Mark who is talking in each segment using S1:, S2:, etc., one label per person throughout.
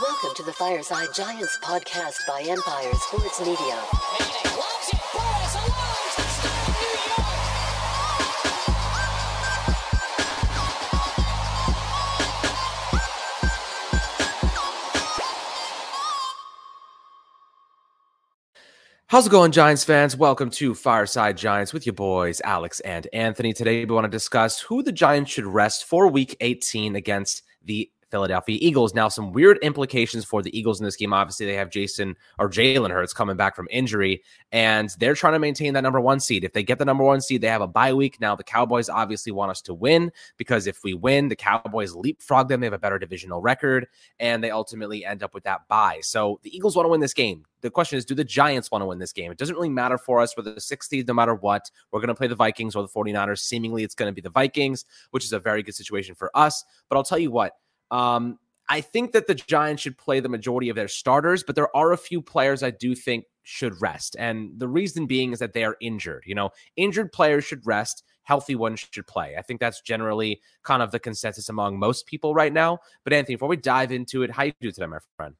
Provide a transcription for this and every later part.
S1: Welcome to the Fireside Giants podcast by Empire Sports Media.
S2: How's it going, Giants fans? Welcome to Fireside Giants with your boys, Alex and Anthony. Today, we want to discuss who the Giants should rest for week 18 against the Philadelphia Eagles. Now, some weird implications for the Eagles in this game. Obviously, they have Jason or Jalen Hurts coming back from injury, and they're trying to maintain that number one seed. If they get the number one seed, they have a bye week. Now, the Cowboys obviously want us to win because if we win, the Cowboys leapfrog them. They have a better divisional record, and they ultimately end up with that bye. So the Eagles want to win this game. The question is, do the Giants want to win this game? It doesn't really matter for us for the sixth seed, no matter what. We're going to play the Vikings or the 49ers. Seemingly, it's going to be the Vikings, which is a very good situation for us. But I'll tell you what, um, I think that the Giants should play the majority of their starters, but there are a few players I do think should rest. And the reason being is that they are injured. You know, injured players should rest, healthy ones should play. I think that's generally kind of the consensus among most people right now. But Anthony, before we dive into it, how you do today, my friend?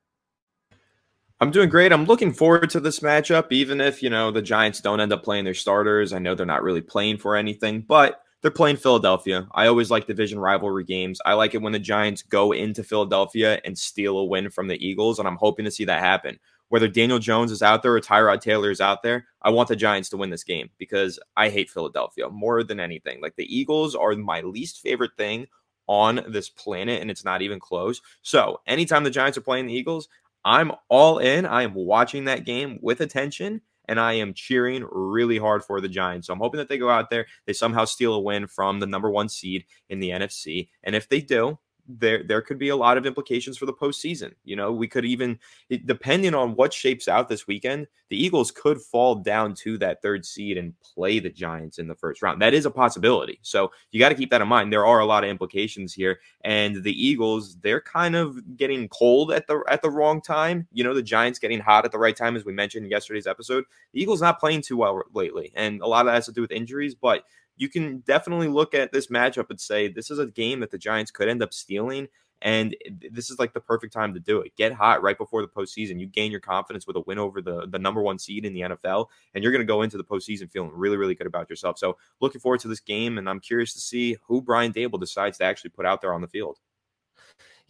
S3: I'm doing great. I'm looking forward to this matchup, even if, you know, the Giants don't end up playing their starters. I know they're not really playing for anything, but they're playing Philadelphia. I always like division rivalry games. I like it when the Giants go into Philadelphia and steal a win from the Eagles, and I'm hoping to see that happen. Whether Daniel Jones is out there or Tyrod Taylor is out there, I want the Giants to win this game because I hate Philadelphia more than anything. Like the Eagles are my least favorite thing on this planet, and it's not even close. So anytime the Giants are playing the Eagles, I'm all in. I am watching that game with attention and I am cheering really hard for the Giants. So I'm hoping that they go out there, they somehow steal a win from the number one seed in the NFC. And if they do, there there could be a lot of implications for the postseason. You know, we could even depending on what shapes out this weekend, the Eagles could fall down to that third seed and play the Giants in the first round. That is a possibility. So you got to keep that in mind. There are a lot of implications here, and the Eagles they're kind of getting cold at the at the wrong time. You know, the Giants getting hot at the right time, as we mentioned in yesterday's episode. The Eagles not playing too well lately, and a lot of that has to do with injuries, but you can definitely look at this matchup and say this is a game that the Giants could end up stealing. And this is like the perfect time to do it. Get hot right before the postseason. You gain your confidence with a win over the, the number one seed in the NFL, and you're going to go into the postseason feeling really, really good about yourself. So, looking forward to this game, and I'm curious to see who Brian Daboll decides to actually put out there on the field.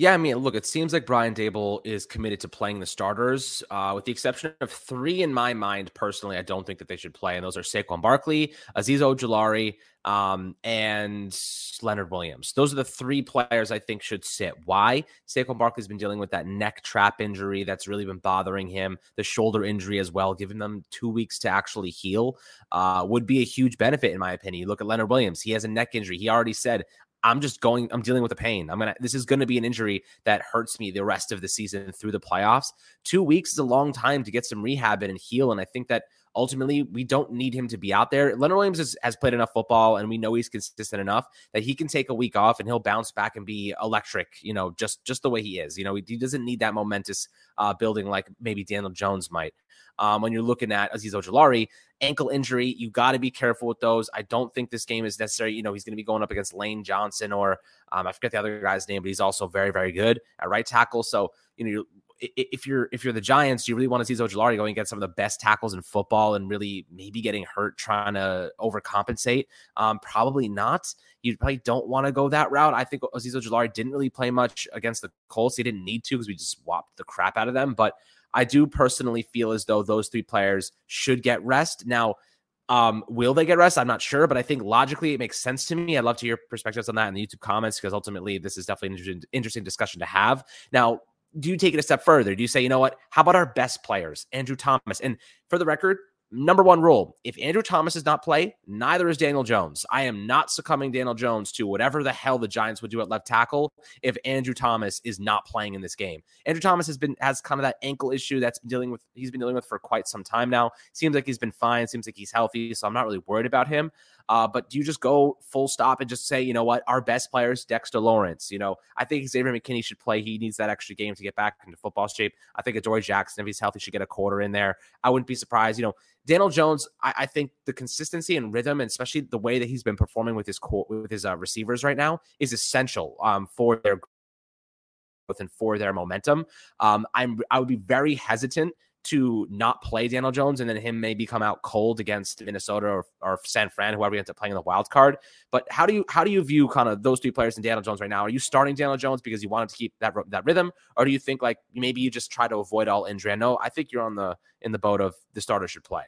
S2: Yeah, I mean, look, it seems like Brian Daboll is committed to playing the starters, uh, with the exception of three in my mind. Personally, I don't think that they should play, and those are Saquon Barkley, Azeez Ojulari, um, and Leonard Williams. Those are the three players I think should sit. Why? Saquon Barkley's been dealing with that neck trap injury that's really been bothering him, the shoulder injury as well. Giving them two weeks to actually heal uh, would be a huge benefit, in my opinion. You look at Leonard Williams; he has a neck injury. He already said, I'm just going, I'm dealing with the pain. I'm gonna, this is gonna be an injury that hurts me the rest of the season through the playoffs. Two weeks is a long time to get some rehab in and heal. And I think that ultimately we don't need him to be out there. Leonard Williams has, has, played enough football and we know he's consistent enough that he can take a week off and he'll bounce back and be electric, you know, just just the way he is. You know, he, he doesn't need that momentous uh, building like maybe Daniel Jones might. Um, when you're looking at Azeez Ojulari, ankle injury, you got to be careful with those. I don't think this game is necessary. You know, he's going to be going up against Lane Johnson or um, I forget the other guy's name, but he's also very, very good at right tackle. So, you know, if you're if you're the Giants, you really want to see Ojulari going and get some of the best tackles in football and really maybe getting hurt trying to overcompensate. Um, probably not. You probably don't want to go that route. I think Azeez Ojulari didn't really play much against the Colts. He didn't need to because we just swapped the crap out of them. But I do personally feel as though those three players should get rest. Now, um, will they get rest? I'm not sure, but I think logically it makes sense to me. I'd love to hear perspectives on that in the YouTube comments because ultimately this is definitely an interesting discussion to have. Now, do you take it a step further? Do you say, you know what? How about our best players, Andrew Thomas? And for the record, number one rule if Andrew Thomas does not play, neither is Daniel Jones. I am not succumbing Daniel Jones to whatever the hell the Giants would do at left tackle if Andrew Thomas is not playing in this game. Andrew Thomas has been has kind of that ankle issue that's been dealing with he's been dealing with for quite some time now. Seems like he's been fine, seems like he's healthy, so I'm not really worried about him. Uh, but do you just go full stop and just say, you know what, our best players, Dexter Lawrence? You know, I think Xavier McKinney should play. He needs that extra game to get back into football shape. I think Adoree Jackson, if he's healthy, should get a quarter in there. I wouldn't be surprised. You know, Daniel Jones, I, I, think the consistency and rhythm, and especially the way that he's been performing with his core, with his uh, receivers right now, is essential um, for their growth and for their momentum. Um, I'm I would be very hesitant to not play Daniel Jones and then him maybe come out cold against Minnesota or, or San Fran, whoever ends up playing in the wild card. But how do you how do you view kind of those three players and Daniel Jones right now? Are you starting Daniel Jones because you wanted to keep that that rhythm, or do you think like maybe you just try to avoid all injury? I know I think you're on the in the boat of the starter should play.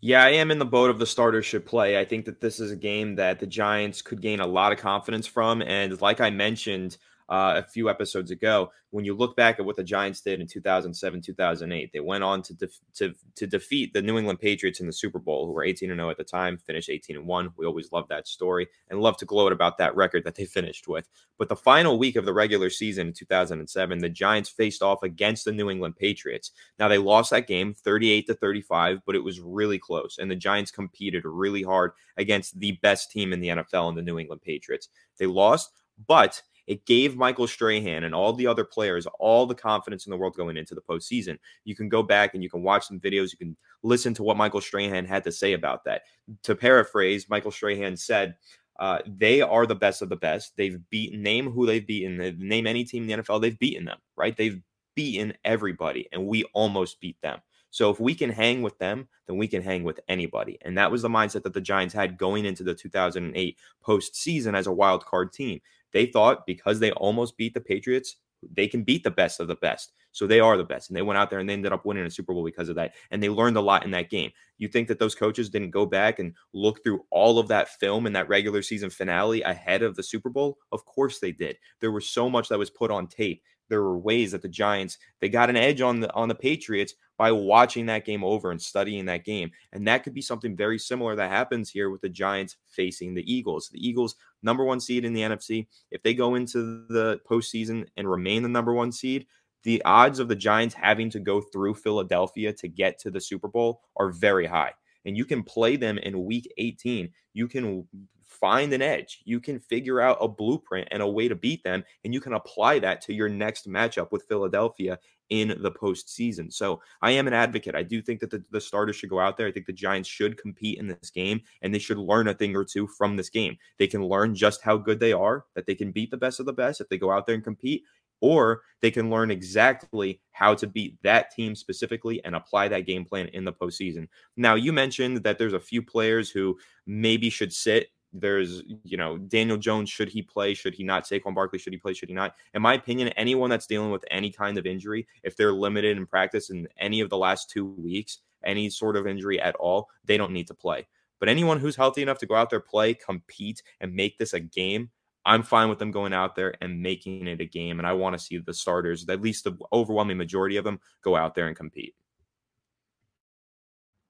S3: Yeah, I am in the boat of the starter should play. I think that this is a game that the Giants could gain a lot of confidence from. And like I mentioned, uh, a few episodes ago. When you look back at what the Giants did in 2007, 2008, they went on to def- to to defeat the New England Patriots in the Super Bowl, who were 18 and 0 at the time, finished 18 and 1. We always love that story and love to gloat about that record that they finished with. But the final week of the regular season in 2007, the Giants faced off against the New England Patriots. Now they lost that game 38 to 35, but it was really close, and the Giants competed really hard against the best team in the NFL and the New England Patriots. They lost, but it gave Michael Strahan and all the other players all the confidence in the world going into the postseason. You can go back and you can watch some videos. You can listen to what Michael Strahan had to say about that. To paraphrase, Michael Strahan said, uh, they are the best of the best. They've beaten, name who they've beaten, name any team in the NFL, they've beaten them, right? They've beaten everybody, and we almost beat them. So if we can hang with them, then we can hang with anybody. And that was the mindset that the Giants had going into the 2008 postseason as a wild card team. They thought because they almost beat the Patriots, they can beat the best of the best. So they are the best. And they went out there and they ended up winning a Super Bowl because of that. And they learned a lot in that game. You think that those coaches didn't go back and look through all of that film in that regular season finale ahead of the Super Bowl? Of course they did. There was so much that was put on tape there were ways that the Giants they got an edge on the on the Patriots by watching that game over and studying that game. And that could be something very similar that happens here with the Giants facing the Eagles. The Eagles, number one seed in the NFC, if they go into the postseason and remain the number one seed, the odds of the Giants having to go through Philadelphia to get to the Super Bowl are very high. And you can play them in week 18. You can find an edge. You can figure out a blueprint and a way to beat them, and you can apply that to your next matchup with Philadelphia in the postseason. So I am an advocate. I do think that the, the starters should go out there. I think the Giants should compete in this game, and they should learn a thing or two from this game. They can learn just how good they are, that they can beat the best of the best if they go out there and compete, or they can learn exactly how to beat that team specifically and apply that game plan in the postseason. Now, you mentioned that there's a few players who maybe should sit there's, you know, Daniel Jones, should he play? Should he not? Saquon Barkley, should he play? Should he not? In my opinion, anyone that's dealing with any kind of injury, if they're limited in practice in any of the last two weeks, any sort of injury at all, they don't need to play. But anyone who's healthy enough to go out there, play, compete, and make this a game, I'm fine with them going out there and making it a game. And I want to see the starters, at least the overwhelming majority of them, go out there and compete.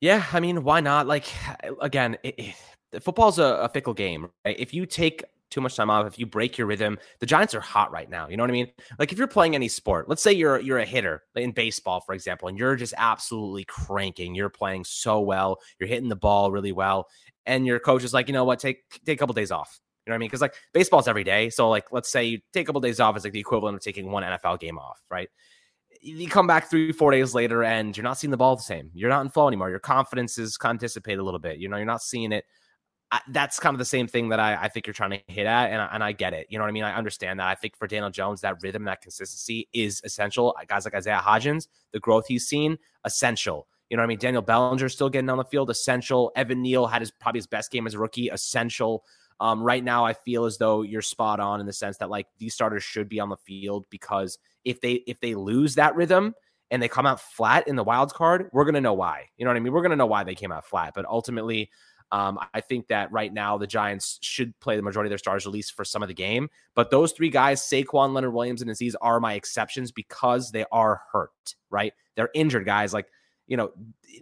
S2: Yeah, I mean, why not? Like, again, it, it, football's a, a fickle game. Right? If you take too much time off, if you break your rhythm, the Giants are hot right now. You know what I mean? Like if you're playing any sport, let's say you're you're a hitter in baseball, for example, and you're just absolutely cranking. You're playing so well, you're hitting the ball really well, and your coach is like, you know what, take take a couple days off. You know what I mean? Because like baseball's every day. So like let's say you take a couple days off is like the equivalent of taking one NFL game off, right? You come back three, four days later and you're not seeing the ball the same. You're not in flow anymore. Your confidence is kind of dissipate a little bit. You know, you're not seeing it I, that's kind of the same thing that I, I, think you're trying to hit at, and I, and I get it. You know what I mean? I understand that. I think for Daniel Jones, that rhythm, that consistency is essential. Guys like Isaiah Hodgins, the growth he's seen, essential. You know what I mean? Daniel Bellinger still getting on the field, essential. Evan Neal had his probably his best game as a rookie, essential. Um, right now, I feel as though you're spot on in the sense that like these starters should be on the field because if they if they lose that rhythm and they come out flat in the wild card, we're gonna know why. You know what I mean? We're gonna know why they came out flat. But ultimately, um, I think that right now the Giants should play the majority of their stars, at least for some of the game. But those three guys, Saquon, Leonard Williams, and Azeez, are my exceptions because they are hurt, right? They're injured guys. Like, you know,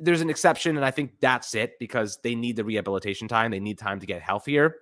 S2: there's an exception, and I think that's it because they need the rehabilitation time. They need time to get healthier.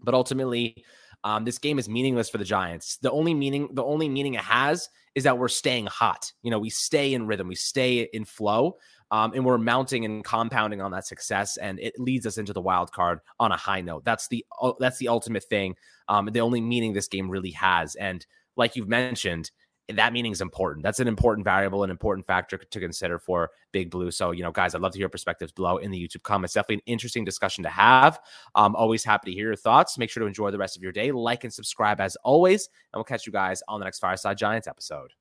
S2: But ultimately, um, this game is meaningless for the Giants. The only meaning, the only meaning it has is that we're staying hot. You know, we stay in rhythm, we stay in flow um, and we're mounting and compounding on that success, and it leads us into the wild card on a high note. That's the that's the ultimate thing. Um, the only meaning this game really has, and like you've mentioned, that meaning is important. That's an important variable, an important factor to consider for Big Blue. So, you know, guys, I'd love to hear perspectives below in the YouTube comments. Definitely an interesting discussion to have. Um, always happy to hear your thoughts. Make sure to enjoy the rest of your day. Like and subscribe as always. And we'll catch you guys on the next Fireside Giants episode.